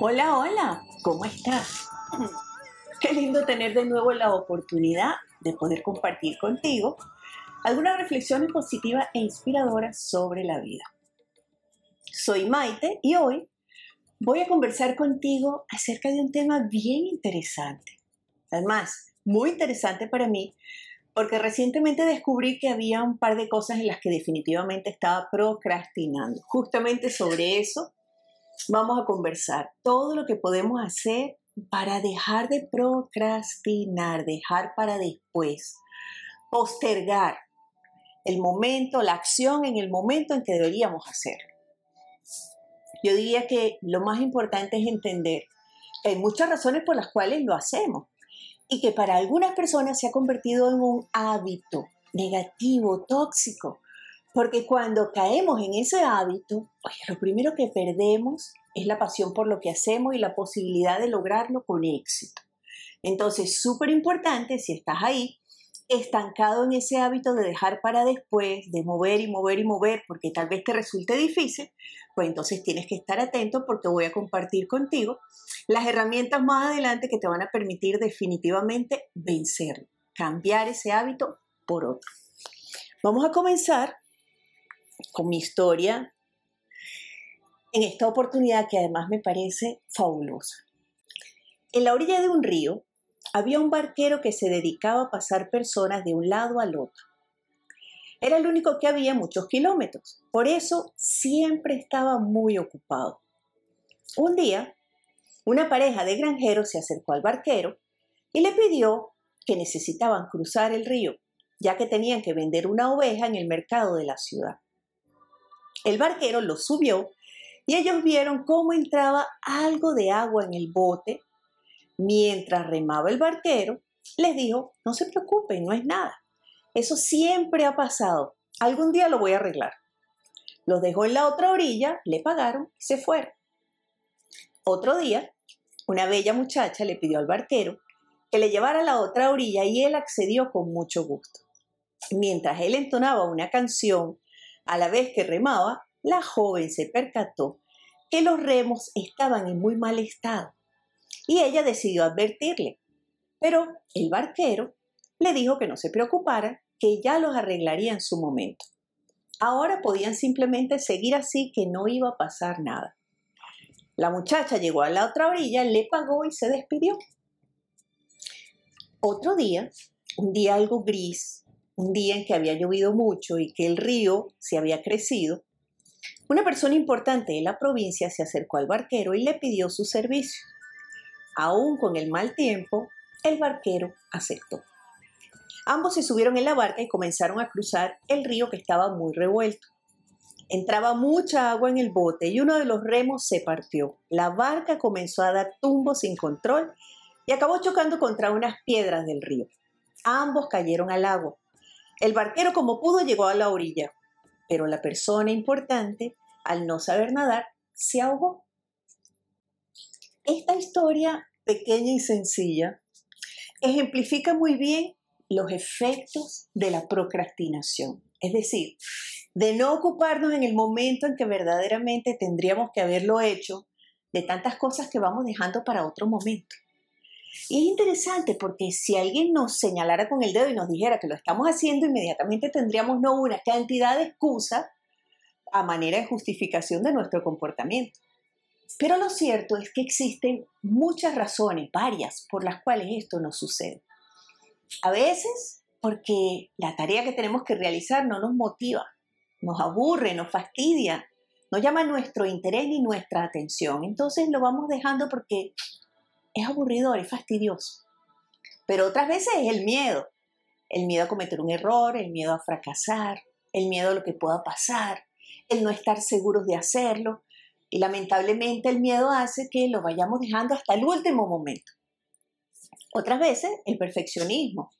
Hola, hola, ¿cómo estás? Qué lindo tener de nuevo la oportunidad de poder compartir contigo algunas reflexiones positivas e inspiradoras sobre la vida. Soy Maite y hoy voy a conversar contigo acerca de un tema bien interesante. Además, muy interesante para mí porque recientemente descubrí que había un par de cosas en las que definitivamente estaba procrastinando. Justamente sobre eso vamos a conversar todo lo que podemos hacer para dejar de procrastinar, dejar para después, postergar el momento, la acción en el momento en que deberíamos hacerlo. Yo diría que lo más importante es entender que hay muchas razones por las cuales lo hacemos y que para algunas personas se ha convertido en un hábito negativo, tóxico, porque cuando caemos en ese hábito, lo primero que perdemos es la pasión por lo que hacemos y la posibilidad de lograrlo con éxito. Entonces, súper importante, si estás ahí, estancado en ese hábito de dejar para después, de mover y mover y mover, porque tal vez te resulte difícil, pues entonces tienes que estar atento porque voy a compartir contigo las herramientas más adelante que te van a permitir definitivamente vencerlo, cambiar ese hábito por otro. Vamos a comenzar con mi historia en esta oportunidad que además me parece fabulosa. En la orilla de un río había un barquero que se dedicaba a pasar personas de un lado al otro. Era el único que había muchos kilómetros, por eso siempre estaba muy ocupado. Un día, una pareja de granjeros se acercó al barquero y le pidió que necesitaban cruzar el río, ya que tenían que vender una oveja en el mercado de la ciudad. El barquero lo subió y ellos vieron cómo entraba algo de agua en el bote. Mientras remaba el barquero, les dijo, no se preocupen, no es nada. Eso siempre ha pasado. Algún día lo voy a arreglar. Los dejó en la otra orilla, le pagaron y se fueron. Otro día, una bella muchacha le pidió al barquero que le llevara a la otra orilla y él accedió con mucho gusto. Mientras él entonaba una canción a la vez que remaba, la joven se percató que los remos estaban en muy mal estado y ella decidió advertirle. Pero el barquero le dijo que no se preocupara, que ya los arreglaría en su momento. Ahora podían simplemente seguir así, que no iba a pasar nada. La muchacha llegó a la otra orilla, le pagó y se despidió. Otro día, un día algo gris, un día en que había llovido mucho y que el río se había crecido, una persona importante de la provincia se acercó al barquero y le pidió su servicio. Aún con el mal tiempo, el barquero aceptó. Ambos se subieron en la barca y comenzaron a cruzar el río que estaba muy revuelto. Entraba mucha agua en el bote y uno de los remos se partió. La barca comenzó a dar tumbos sin control y acabó chocando contra unas piedras del río. Ambos cayeron al agua. El barquero como pudo llegó a la orilla, pero la persona importante, al no saber nadar, se ahogó. Esta historia pequeña y sencilla ejemplifica muy bien los efectos de la procrastinación, es decir, de no ocuparnos en el momento en que verdaderamente tendríamos que haberlo hecho, de tantas cosas que vamos dejando para otro momento. Y es interesante porque si alguien nos señalara con el dedo y nos dijera que lo estamos haciendo, inmediatamente tendríamos no una cantidad de excusas a manera de justificación de nuestro comportamiento. Pero lo cierto es que existen muchas razones, varias, por las cuales esto nos sucede. A veces porque la tarea que tenemos que realizar no nos motiva, nos aburre, nos fastidia, no llama nuestro interés ni nuestra atención. Entonces lo vamos dejando porque es aburridor, es fastidioso. Pero otras veces es el miedo. El miedo a cometer un error, el miedo a fracasar, el miedo a lo que pueda pasar, el no estar seguros de hacerlo. Y lamentablemente el miedo hace que lo vayamos dejando hasta el último momento. Otras veces el perfeccionismo.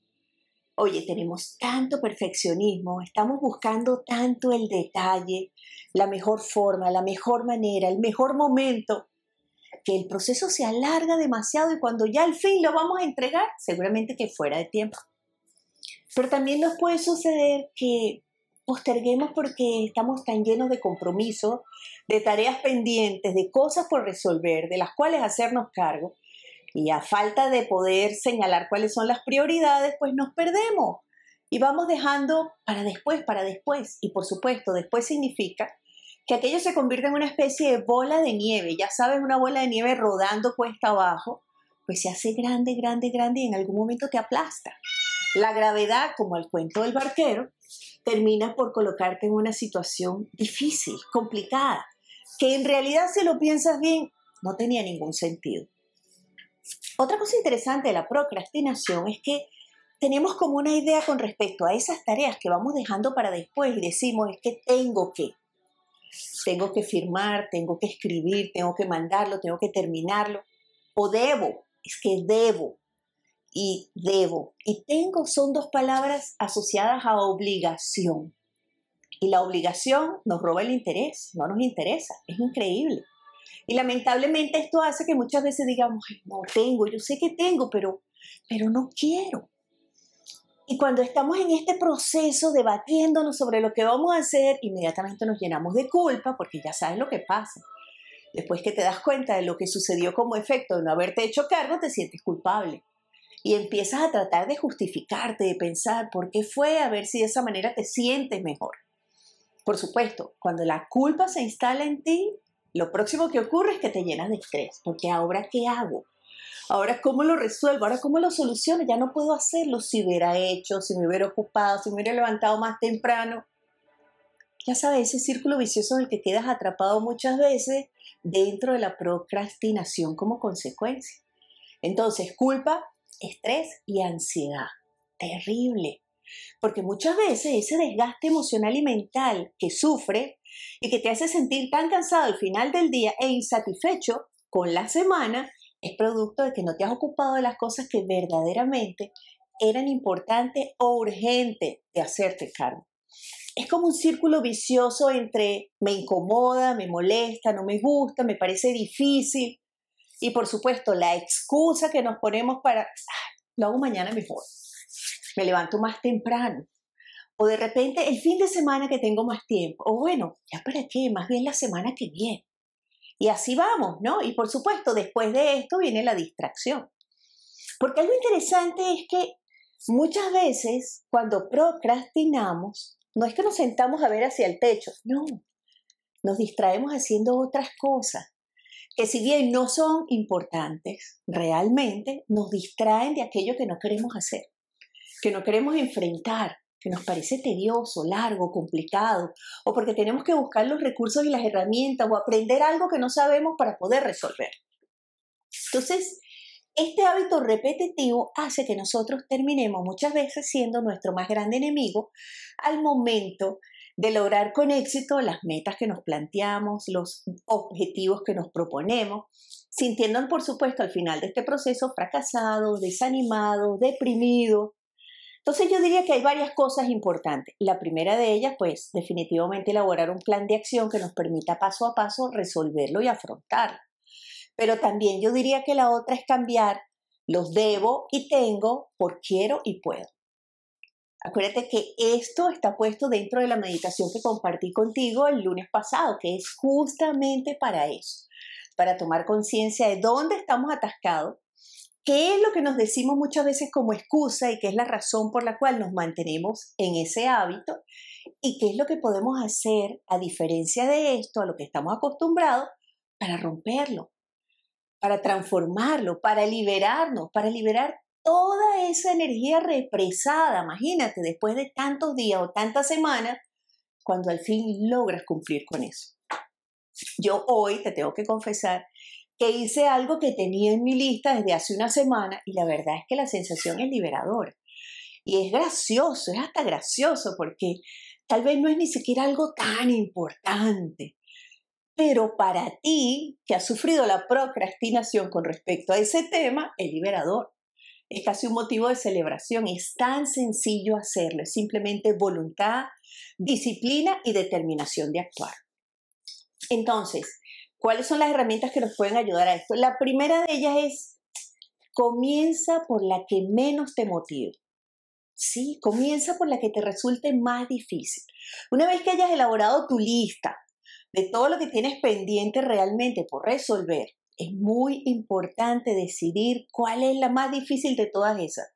Oye, tenemos tanto perfeccionismo, estamos buscando tanto el detalle, la mejor forma, la mejor manera, el mejor momento, que el proceso se alarga demasiado y cuando ya al fin lo vamos a entregar, seguramente que fuera de tiempo. Pero también nos puede suceder que posterguemos porque estamos tan llenos de compromisos, de tareas pendientes, de cosas por resolver, de las cuales hacernos cargo. Y a falta de poder señalar cuáles son las prioridades, pues nos perdemos y vamos dejando para después, para después. Y por supuesto, después significa que aquello se convierte en una especie de bola de nieve. Ya sabes, una bola de nieve rodando cuesta abajo, pues se hace grande, grande, grande y en algún momento te aplasta. La gravedad, como el cuento del barquero, termina por colocarte en una situación difícil, complicada, que en realidad si lo piensas bien, no tenía ningún sentido. Otra cosa interesante de la procrastinación es que tenemos como una idea con respecto a esas tareas que vamos dejando para después y decimos, es que tengo que, tengo que firmar, tengo que escribir, tengo que mandarlo, tengo que terminarlo, o debo, es que debo y debo. Y tengo son dos palabras asociadas a obligación. Y la obligación nos roba el interés, no nos interesa, es increíble. Y lamentablemente esto hace que muchas veces digamos, no tengo, yo sé que tengo, pero, pero no quiero. Y cuando estamos en este proceso debatiéndonos sobre lo que vamos a hacer, inmediatamente nos llenamos de culpa porque ya sabes lo que pasa. Después que te das cuenta de lo que sucedió como efecto de no haberte hecho cargo, te sientes culpable. Y empiezas a tratar de justificarte, de pensar por qué fue, a ver si de esa manera te sientes mejor. Por supuesto, cuando la culpa se instala en ti, lo próximo que ocurre es que te llenas de estrés, porque ahora ¿qué hago? Ahora, ¿cómo lo resuelvo? Ahora, ¿cómo lo soluciono? Ya no puedo hacerlo si hubiera hecho, si me hubiera ocupado, si me hubiera levantado más temprano. Ya sabes, ese círculo vicioso en el que quedas atrapado muchas veces dentro de la procrastinación como consecuencia. Entonces, culpa, estrés y ansiedad. Terrible. Porque muchas veces ese desgaste emocional y mental que sufre y que te hace sentir tan cansado al final del día e insatisfecho con la semana, es producto de que no te has ocupado de las cosas que verdaderamente eran importantes o urgentes de hacerte cargo. Es como un círculo vicioso entre me incomoda, me molesta, no me gusta, me parece difícil. Y por supuesto, la excusa que nos ponemos para, lo hago mañana mejor, me levanto más temprano. O de repente el fin de semana que tengo más tiempo. O bueno, ya para qué, más bien la semana que viene. Y así vamos, ¿no? Y por supuesto, después de esto viene la distracción. Porque algo interesante es que muchas veces cuando procrastinamos, no es que nos sentamos a ver hacia el techo, no, nos distraemos haciendo otras cosas que si bien no son importantes, realmente nos distraen de aquello que no queremos hacer, que no queremos enfrentar, que nos parece tedioso, largo, complicado, o porque tenemos que buscar los recursos y las herramientas o aprender algo que no sabemos para poder resolver. Entonces, este hábito repetitivo hace que nosotros terminemos muchas veces siendo nuestro más grande enemigo al momento de lograr con éxito las metas que nos planteamos, los objetivos que nos proponemos, sintiéndonos, por supuesto, al final de este proceso fracasados, desanimados, deprimidos, entonces yo diría que hay varias cosas importantes. La primera de ellas, pues definitivamente elaborar un plan de acción que nos permita paso a paso resolverlo y afrontarlo. Pero también yo diría que la otra es cambiar los debo y tengo por quiero y puedo. Acuérdate que esto está puesto dentro de la meditación que compartí contigo el lunes pasado, que es justamente para eso, para tomar conciencia de dónde estamos atascados ¿Qué es lo que nos decimos muchas veces como excusa y qué es la razón por la cual nos mantenemos en ese hábito? ¿Y qué es lo que podemos hacer a diferencia de esto, a lo que estamos acostumbrados, para romperlo, para transformarlo, para liberarnos, para liberar toda esa energía represada? Imagínate, después de tantos días o tantas semanas, cuando al fin logras cumplir con eso. Yo hoy te tengo que confesar que hice algo que tenía en mi lista desde hace una semana y la verdad es que la sensación es liberadora. Y es gracioso, es hasta gracioso porque tal vez no es ni siquiera algo tan importante. Pero para ti, que has sufrido la procrastinación con respecto a ese tema, es liberador. Es casi un motivo de celebración. Es tan sencillo hacerlo. Es simplemente voluntad, disciplina y determinación de actuar. Entonces, ¿Cuáles son las herramientas que nos pueden ayudar a esto? La primera de ellas es, comienza por la que menos te motive. Sí, comienza por la que te resulte más difícil. Una vez que hayas elaborado tu lista de todo lo que tienes pendiente realmente por resolver, es muy importante decidir cuál es la más difícil de todas esas.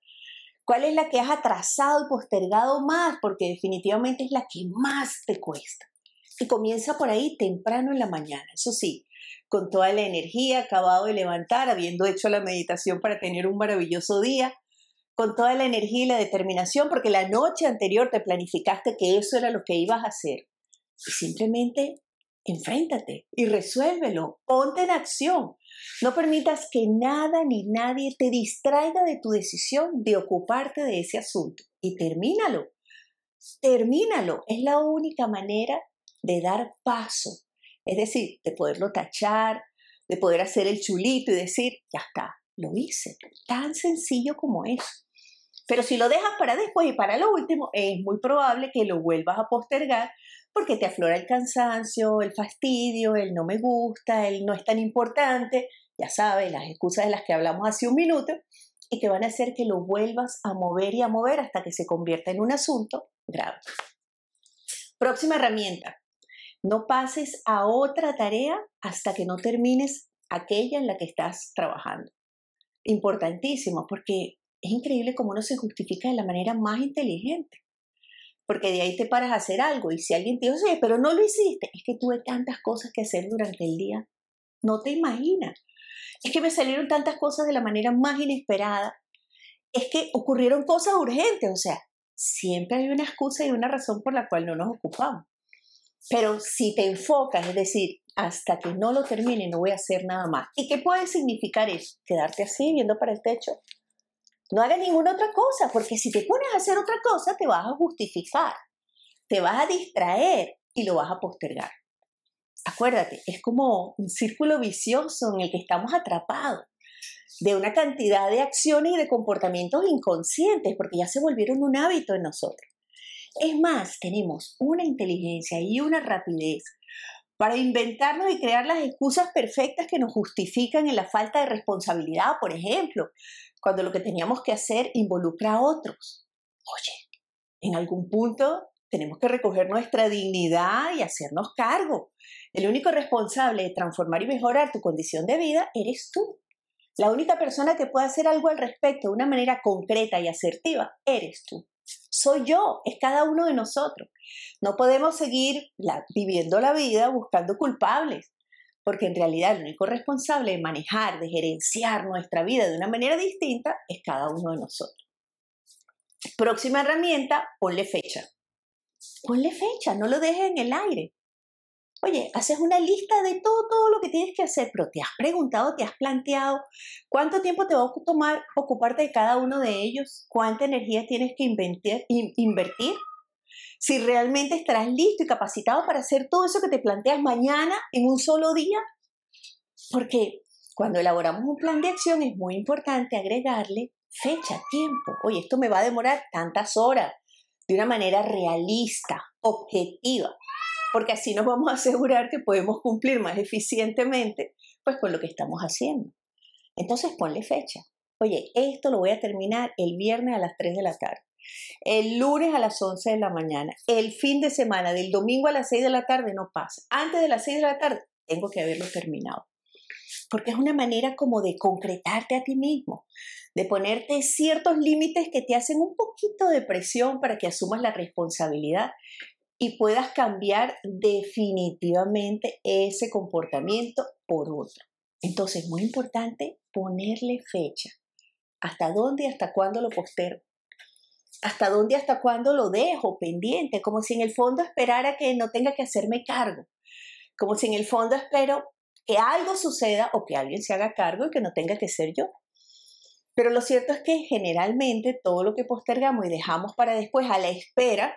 ¿Cuál es la que has atrasado y postergado más? Porque definitivamente es la que más te cuesta. Comienza por ahí temprano en la mañana, eso sí, con toda la energía, acabado de levantar, habiendo hecho la meditación para tener un maravilloso día, con toda la energía y la determinación, porque la noche anterior te planificaste que eso era lo que ibas a hacer. Y simplemente enfréntate y resuélvelo, ponte en acción. No permitas que nada ni nadie te distraiga de tu decisión de ocuparte de ese asunto y termínalo. Termínalo. Es la única manera de dar paso. Es decir, de poderlo tachar, de poder hacer el chulito y decir, ya está, lo hice. Tan sencillo como eso. Pero si lo dejas para después y para lo último, es muy probable que lo vuelvas a postergar porque te aflora el cansancio, el fastidio, el no me gusta, el no es tan importante, ya sabes, las excusas de las que hablamos hace un minuto, y que van a hacer que lo vuelvas a mover y a mover hasta que se convierta en un asunto grave. Próxima herramienta. No pases a otra tarea hasta que no termines aquella en la que estás trabajando. Importantísimo, porque es increíble cómo uno se justifica de la manera más inteligente. Porque de ahí te paras a hacer algo y si alguien te dice, pero no lo hiciste, es que tuve tantas cosas que hacer durante el día. No te imaginas. Es que me salieron tantas cosas de la manera más inesperada. Es que ocurrieron cosas urgentes. O sea, siempre hay una excusa y una razón por la cual no nos ocupamos. Pero si te enfocas, es decir, hasta que no lo termine no voy a hacer nada más. ¿Y qué puede significar eso? Quedarte así viendo para el techo. No hagas ninguna otra cosa, porque si te pones a hacer otra cosa te vas a justificar, te vas a distraer y lo vas a postergar. Acuérdate, es como un círculo vicioso en el que estamos atrapados de una cantidad de acciones y de comportamientos inconscientes, porque ya se volvieron un hábito en nosotros. Es más, tenemos una inteligencia y una rapidez para inventarnos y crear las excusas perfectas que nos justifican en la falta de responsabilidad, por ejemplo, cuando lo que teníamos que hacer involucra a otros. Oye, en algún punto tenemos que recoger nuestra dignidad y hacernos cargo. El único responsable de transformar y mejorar tu condición de vida eres tú. La única persona que puede hacer algo al respecto de una manera concreta y asertiva eres tú soy yo, es cada uno de nosotros. No podemos seguir viviendo la vida buscando culpables, porque en realidad el único responsable de manejar, de gerenciar nuestra vida de una manera distinta es cada uno de nosotros. Próxima herramienta, ponle fecha. Ponle fecha, no lo dejes en el aire. Oye, haces una lista de todo, todo lo que tienes que hacer, pero te has preguntado, te has planteado cuánto tiempo te va a tomar ocuparte de cada uno de ellos, cuánta energía tienes que invertir, si realmente estarás listo y capacitado para hacer todo eso que te planteas mañana en un solo día. Porque cuando elaboramos un plan de acción es muy importante agregarle fecha, tiempo. Oye, esto me va a demorar tantas horas de una manera realista, objetiva porque así nos vamos a asegurar que podemos cumplir más eficientemente pues con lo que estamos haciendo. Entonces ponle fecha. Oye, esto lo voy a terminar el viernes a las 3 de la tarde, el lunes a las 11 de la mañana, el fin de semana, del domingo a las 6 de la tarde no pasa. Antes de las 6 de la tarde tengo que haberlo terminado. Porque es una manera como de concretarte a ti mismo, de ponerte ciertos límites que te hacen un poquito de presión para que asumas la responsabilidad y puedas cambiar definitivamente ese comportamiento por otro. Entonces, muy importante ponerle fecha. ¿Hasta dónde y hasta cuándo lo postero? ¿Hasta dónde hasta cuándo lo dejo pendiente? Como si en el fondo esperara que no tenga que hacerme cargo. Como si en el fondo espero que algo suceda o que alguien se haga cargo y que no tenga que ser yo. Pero lo cierto es que generalmente todo lo que postergamos y dejamos para después a la espera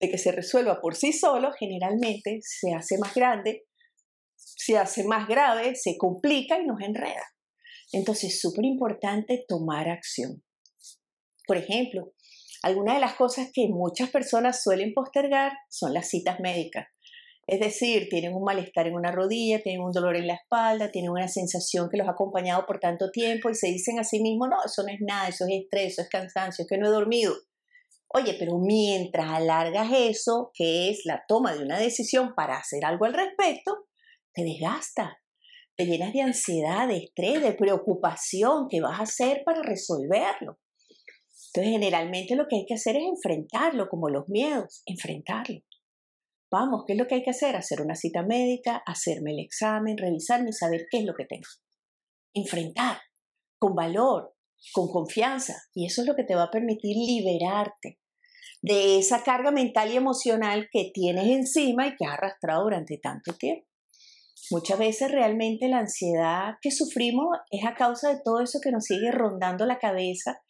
de que se resuelva por sí solo, generalmente se hace más grande, se hace más grave, se complica y nos enreda. Entonces es súper importante tomar acción. Por ejemplo, algunas de las cosas que muchas personas suelen postergar son las citas médicas. Es decir, tienen un malestar en una rodilla, tienen un dolor en la espalda, tienen una sensación que los ha acompañado por tanto tiempo y se dicen a sí mismos, no, eso no es nada, eso es estrés, eso es cansancio, es que no he dormido. Oye, pero mientras alargas eso, que es la toma de una decisión para hacer algo al respecto, te desgasta, te llenas de ansiedad, de estrés, de preocupación, ¿qué vas a hacer para resolverlo? Entonces, generalmente lo que hay que hacer es enfrentarlo, como los miedos, enfrentarlo. Vamos, ¿qué es lo que hay que hacer? Hacer una cita médica, hacerme el examen, revisarme y saber qué es lo que tengo. Enfrentar con valor, con confianza. Y eso es lo que te va a permitir liberarte de esa carga mental y emocional que tienes encima y que has arrastrado durante tanto tiempo. Muchas veces realmente la ansiedad que sufrimos es a causa de todo eso que nos sigue rondando la cabeza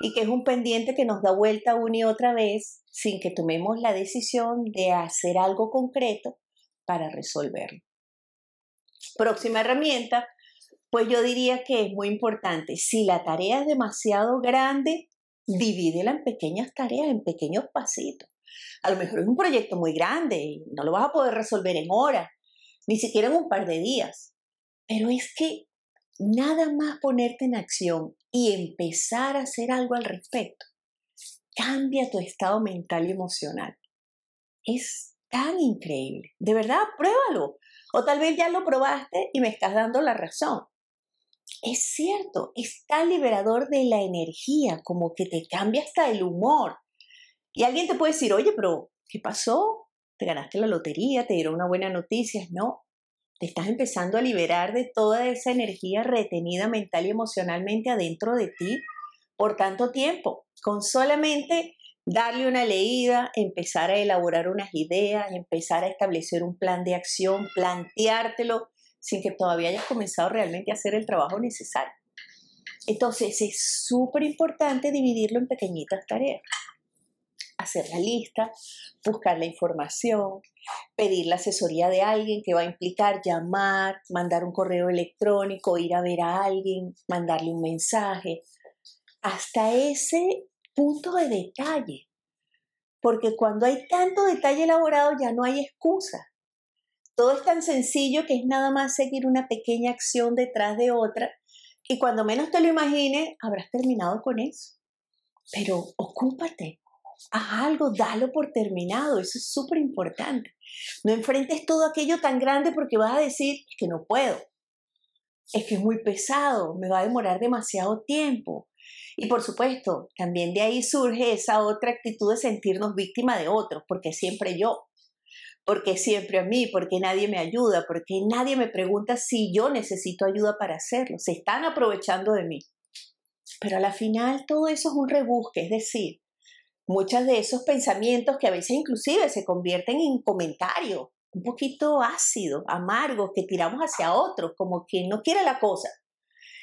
y que es un pendiente que nos da vuelta una y otra vez sin que tomemos la decisión de hacer algo concreto para resolverlo. Próxima herramienta, pues yo diría que es muy importante. Si la tarea es demasiado grande, divídela en pequeñas tareas, en pequeños pasitos. A lo mejor es un proyecto muy grande y no lo vas a poder resolver en horas, ni siquiera en un par de días. Pero es que nada más ponerte en acción y empezar a hacer algo al respecto cambia tu estado mental y emocional. Es tan increíble. De verdad, pruébalo. O tal vez ya lo probaste y me estás dando la razón. Es cierto, es tan liberador de la energía, como que te cambia hasta el humor. Y alguien te puede decir, oye, pero ¿qué pasó? ¿Te ganaste la lotería? ¿Te dieron una buena noticia? No, te estás empezando a liberar de toda esa energía retenida mental y emocionalmente adentro de ti por tanto tiempo, con solamente darle una leída, empezar a elaborar unas ideas, empezar a establecer un plan de acción, planteártelo sin que todavía hayas comenzado realmente a hacer el trabajo necesario. Entonces es súper importante dividirlo en pequeñitas tareas. Hacer la lista, buscar la información, pedir la asesoría de alguien que va a implicar llamar, mandar un correo electrónico, ir a ver a alguien, mandarle un mensaje, hasta ese punto de detalle. Porque cuando hay tanto detalle elaborado ya no hay excusa. Todo es tan sencillo que es nada más seguir una pequeña acción detrás de otra y cuando menos te lo imagines habrás terminado con eso. Pero ocúpate, haz algo, dalo por terminado, eso es súper importante. No enfrentes todo aquello tan grande porque vas a decir que no puedo, es que es muy pesado, me va a demorar demasiado tiempo, y por supuesto, también de ahí surge esa otra actitud de sentirnos víctima de otros, porque siempre yo, porque siempre a mí, porque nadie me ayuda, porque nadie me pregunta si yo necesito ayuda para hacerlo. Se están aprovechando de mí. Pero a la final todo eso es un rebusque, es decir, muchos de esos pensamientos que a veces inclusive se convierten en comentarios un poquito ácidos, amargos, que tiramos hacia otros, como quien no quiere la cosa.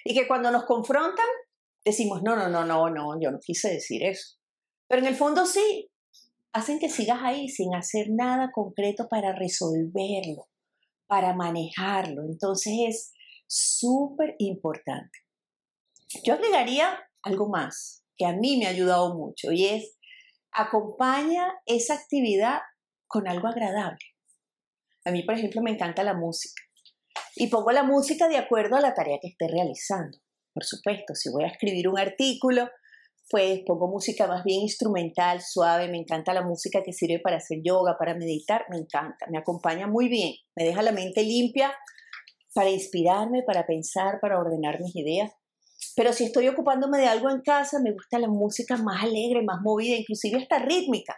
Y que cuando nos confrontan, decimos, no, no, no, no, no, yo no quise decir eso. Pero en el fondo sí, hacen que sigas ahí sin hacer nada concreto para resolverlo, para manejarlo. Entonces es súper importante. Yo agregaría algo más que a mí me ha ayudado mucho y es acompaña esa actividad con algo agradable. A mí, por ejemplo, me encanta la música y pongo la música de acuerdo a la tarea que esté realizando por supuesto, si voy a escribir un artículo, pues pongo música más bien instrumental, suave, me encanta la música que sirve para hacer yoga, para meditar, me encanta, me acompaña muy bien, me deja la mente limpia para inspirarme, para pensar, para ordenar mis ideas. Pero si estoy ocupándome de algo en casa, me gusta la música más alegre, más movida, inclusive hasta rítmica,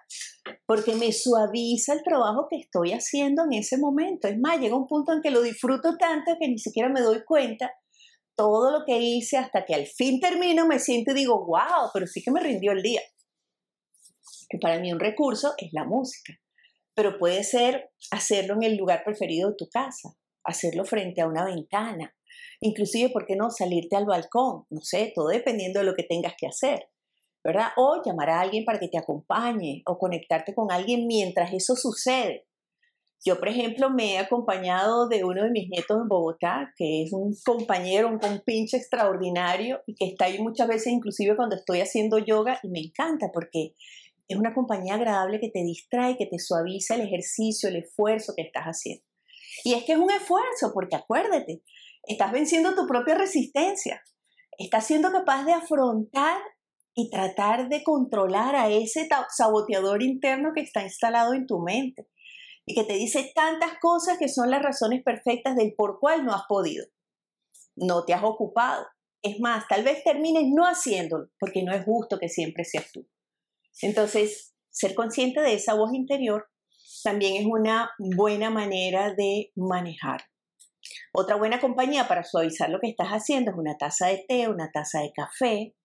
porque me suaviza el trabajo que estoy haciendo en ese momento. Es más, llega un punto en que lo disfruto tanto que ni siquiera me doy cuenta todo lo que hice hasta que al fin termino, me siento y digo, wow, pero sí que me rindió el día. Que para mí un recurso es la música, pero puede ser hacerlo en el lugar preferido de tu casa, hacerlo frente a una ventana, inclusive, ¿por qué no salirte al balcón? No sé, todo dependiendo de lo que tengas que hacer, ¿verdad? O llamar a alguien para que te acompañe o conectarte con alguien mientras eso sucede. Yo, por ejemplo, me he acompañado de uno de mis nietos en Bogotá, que es un compañero, un compinche extraordinario y que está ahí muchas veces, inclusive cuando estoy haciendo yoga, y me encanta porque es una compañía agradable que te distrae, que te suaviza el ejercicio, el esfuerzo que estás haciendo. Y es que es un esfuerzo, porque acuérdate, estás venciendo tu propia resistencia, estás siendo capaz de afrontar y tratar de controlar a ese saboteador interno que está instalado en tu mente y que te dice tantas cosas que son las razones perfectas del por cual no has podido. No te has ocupado. Es más, tal vez termines no haciéndolo porque no es justo que siempre seas tú. Entonces, ser consciente de esa voz interior también es una buena manera de manejar. Otra buena compañía para suavizar lo que estás haciendo es una taza de té, una taza de café.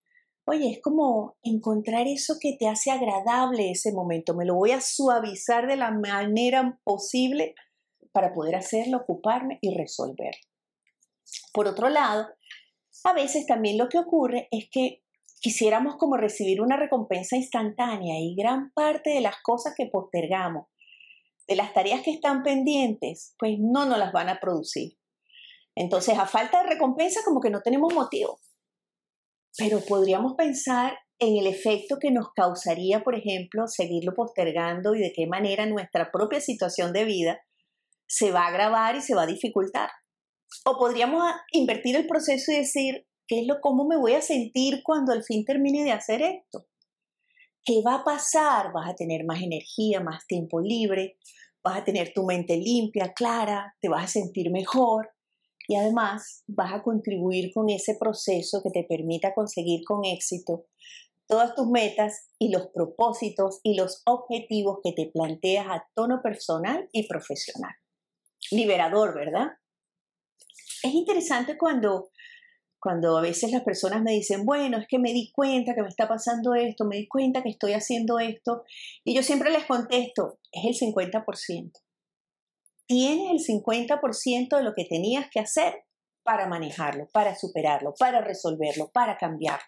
Oye, es como encontrar eso que te hace agradable ese momento. Me lo voy a suavizar de la manera posible para poder hacerlo, ocuparme y resolver. Por otro lado, a veces también lo que ocurre es que quisiéramos como recibir una recompensa instantánea y gran parte de las cosas que postergamos, de las tareas que están pendientes, pues no nos las van a producir. Entonces, a falta de recompensa, como que no tenemos motivo. Pero podríamos pensar en el efecto que nos causaría, por ejemplo, seguirlo postergando y de qué manera nuestra propia situación de vida se va a agravar y se va a dificultar. O podríamos invertir el proceso y decir, ¿Qué es lo, cómo me voy a sentir cuando al fin termine de hacer esto? ¿Qué va a pasar? Vas a tener más energía, más tiempo libre, vas a tener tu mente limpia, clara, te vas a sentir mejor y además vas a contribuir con ese proceso que te permita conseguir con éxito todas tus metas y los propósitos y los objetivos que te planteas a tono personal y profesional. Liberador, ¿verdad? Es interesante cuando cuando a veces las personas me dicen, bueno, es que me di cuenta que me está pasando esto, me di cuenta que estoy haciendo esto, y yo siempre les contesto, es el 50%. Tienes el 50% de lo que tenías que hacer para manejarlo, para superarlo, para resolverlo, para cambiarlo.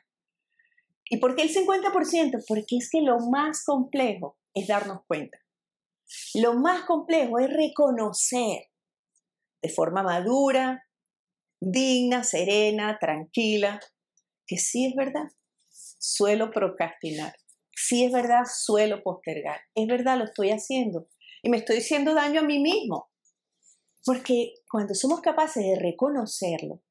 ¿Y por qué el 50%? Porque es que lo más complejo es darnos cuenta. Lo más complejo es reconocer de forma madura, digna, serena, tranquila, que sí es verdad, suelo procrastinar, sí es verdad, suelo postergar, es verdad, lo estoy haciendo y me estoy haciendo daño a mí mismo. Porque cuando somos capaces de reconocerlo,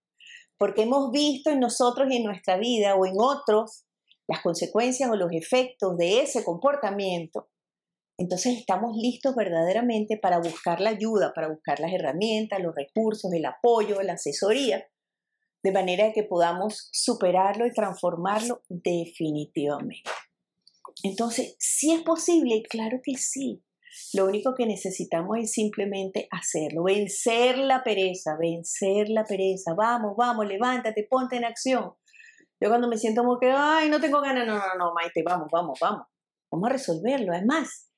porque hemos visto en nosotros y en nuestra vida o en otros las consecuencias o los efectos de ese comportamiento, entonces estamos listos verdaderamente para buscar la ayuda, para buscar las herramientas, los recursos, el apoyo, la asesoría, de manera que podamos superarlo y transformarlo definitivamente. Entonces, si es posible, claro que sí. Lo único que necesitamos es simplemente hacerlo, vencer la pereza, vencer la pereza. Vamos, vamos, levántate, ponte en acción. Yo cuando me siento como que, ay, no tengo ganas, no, no, no, Maite, vamos, vamos, vamos. Vamos a resolverlo. Además,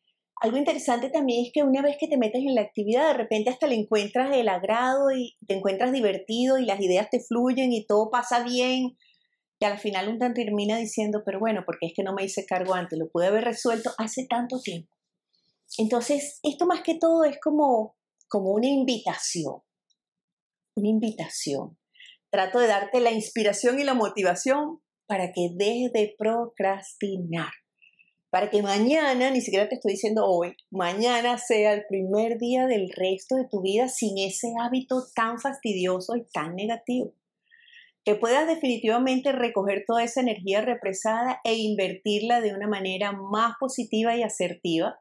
algo interesante también es que una vez que te metes en la actividad, de repente hasta le encuentras el agrado y te encuentras divertido y las ideas te fluyen y todo pasa bien. Y al final un termina diciendo, pero bueno, porque es que no me hice cargo antes, lo pude haber resuelto hace tanto tiempo. Entonces, esto más que todo es como, como una invitación, una invitación. Trato de darte la inspiración y la motivación para que dejes de procrastinar para que mañana, ni siquiera te estoy diciendo hoy, mañana sea el primer día del resto de tu vida sin ese hábito tan fastidioso y tan negativo. Que puedas definitivamente recoger toda esa energía represada e invertirla de una manera más positiva y asertiva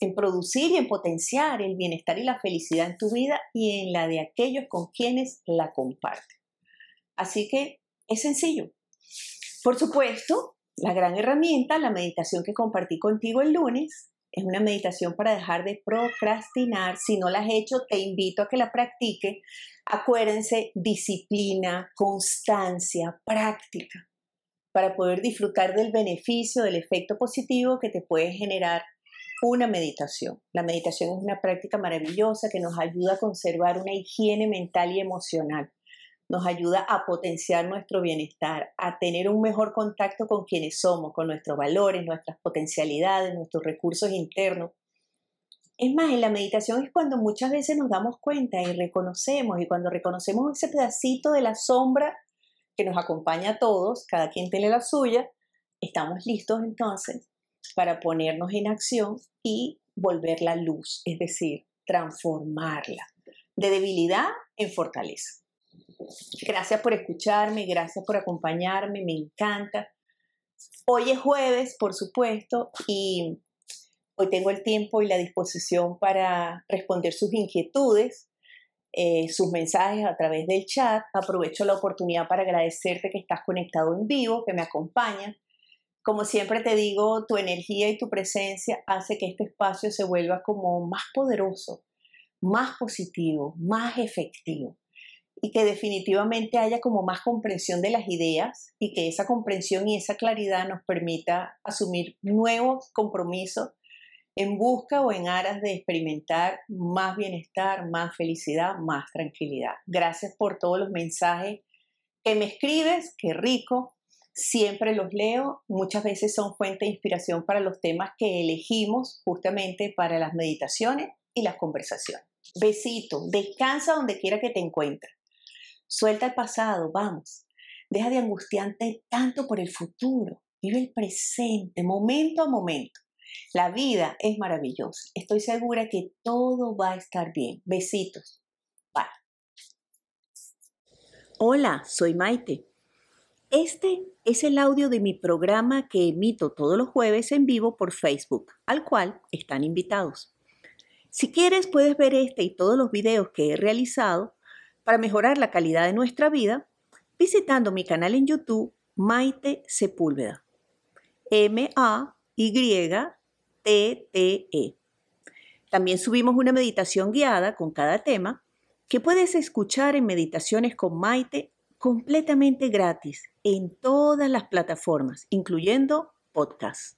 en producir y en potenciar el bienestar y la felicidad en tu vida y en la de aquellos con quienes la comparten. Así que es sencillo. Por supuesto, la gran herramienta, la meditación que compartí contigo el lunes, es una meditación para dejar de procrastinar. Si no la has hecho, te invito a que la practique. Acuérdense, disciplina, constancia, práctica, para poder disfrutar del beneficio, del efecto positivo que te puede generar una meditación. La meditación es una práctica maravillosa que nos ayuda a conservar una higiene mental y emocional nos ayuda a potenciar nuestro bienestar, a tener un mejor contacto con quienes somos, con nuestros valores, nuestras potencialidades, nuestros recursos internos. Es más, en la meditación es cuando muchas veces nos damos cuenta y reconocemos, y cuando reconocemos ese pedacito de la sombra que nos acompaña a todos, cada quien tiene la suya, estamos listos entonces para ponernos en acción y volver la luz, es decir, transformarla de debilidad en fortaleza. Gracias por escucharme, gracias por acompañarme, me encanta Hoy es jueves, por supuesto, y hoy tengo el tiempo y la disposición para responder sus inquietudes, eh, sus mensajes a través del chat. Aprovecho la oportunidad para agradecerte que estás conectado en vivo, que me acompañas. Como siempre te digo, tu energía y tu presencia hace que este espacio se vuelva como más poderoso, más positivo, más efectivo y que definitivamente haya como más comprensión de las ideas y que esa comprensión y esa claridad nos permita asumir nuevos compromisos en busca o en aras de experimentar más bienestar, más felicidad, más tranquilidad. Gracias por todos los mensajes que me escribes, qué rico, siempre los leo, muchas veces son fuente de inspiración para los temas que elegimos justamente para las meditaciones y las conversaciones. Besito, descansa donde quiera que te encuentres. Suelta el pasado, vamos. Deja de angustiarte tanto por el futuro. Vive el presente, momento a momento. La vida es maravillosa. Estoy segura que todo va a estar bien. Besitos. Bye. Hola, soy Maite. Este es el audio de mi programa que emito todos los jueves en vivo por Facebook, al cual están invitados. Si quieres, puedes ver este y todos los videos que he realizado para mejorar la calidad de nuestra vida visitando mi canal en YouTube Maite Sepúlveda. M-A-Y-T-T-E. También subimos una meditación guiada con cada tema que puedes escuchar en Meditaciones con Maite completamente gratis en todas las plataformas, incluyendo podcasts.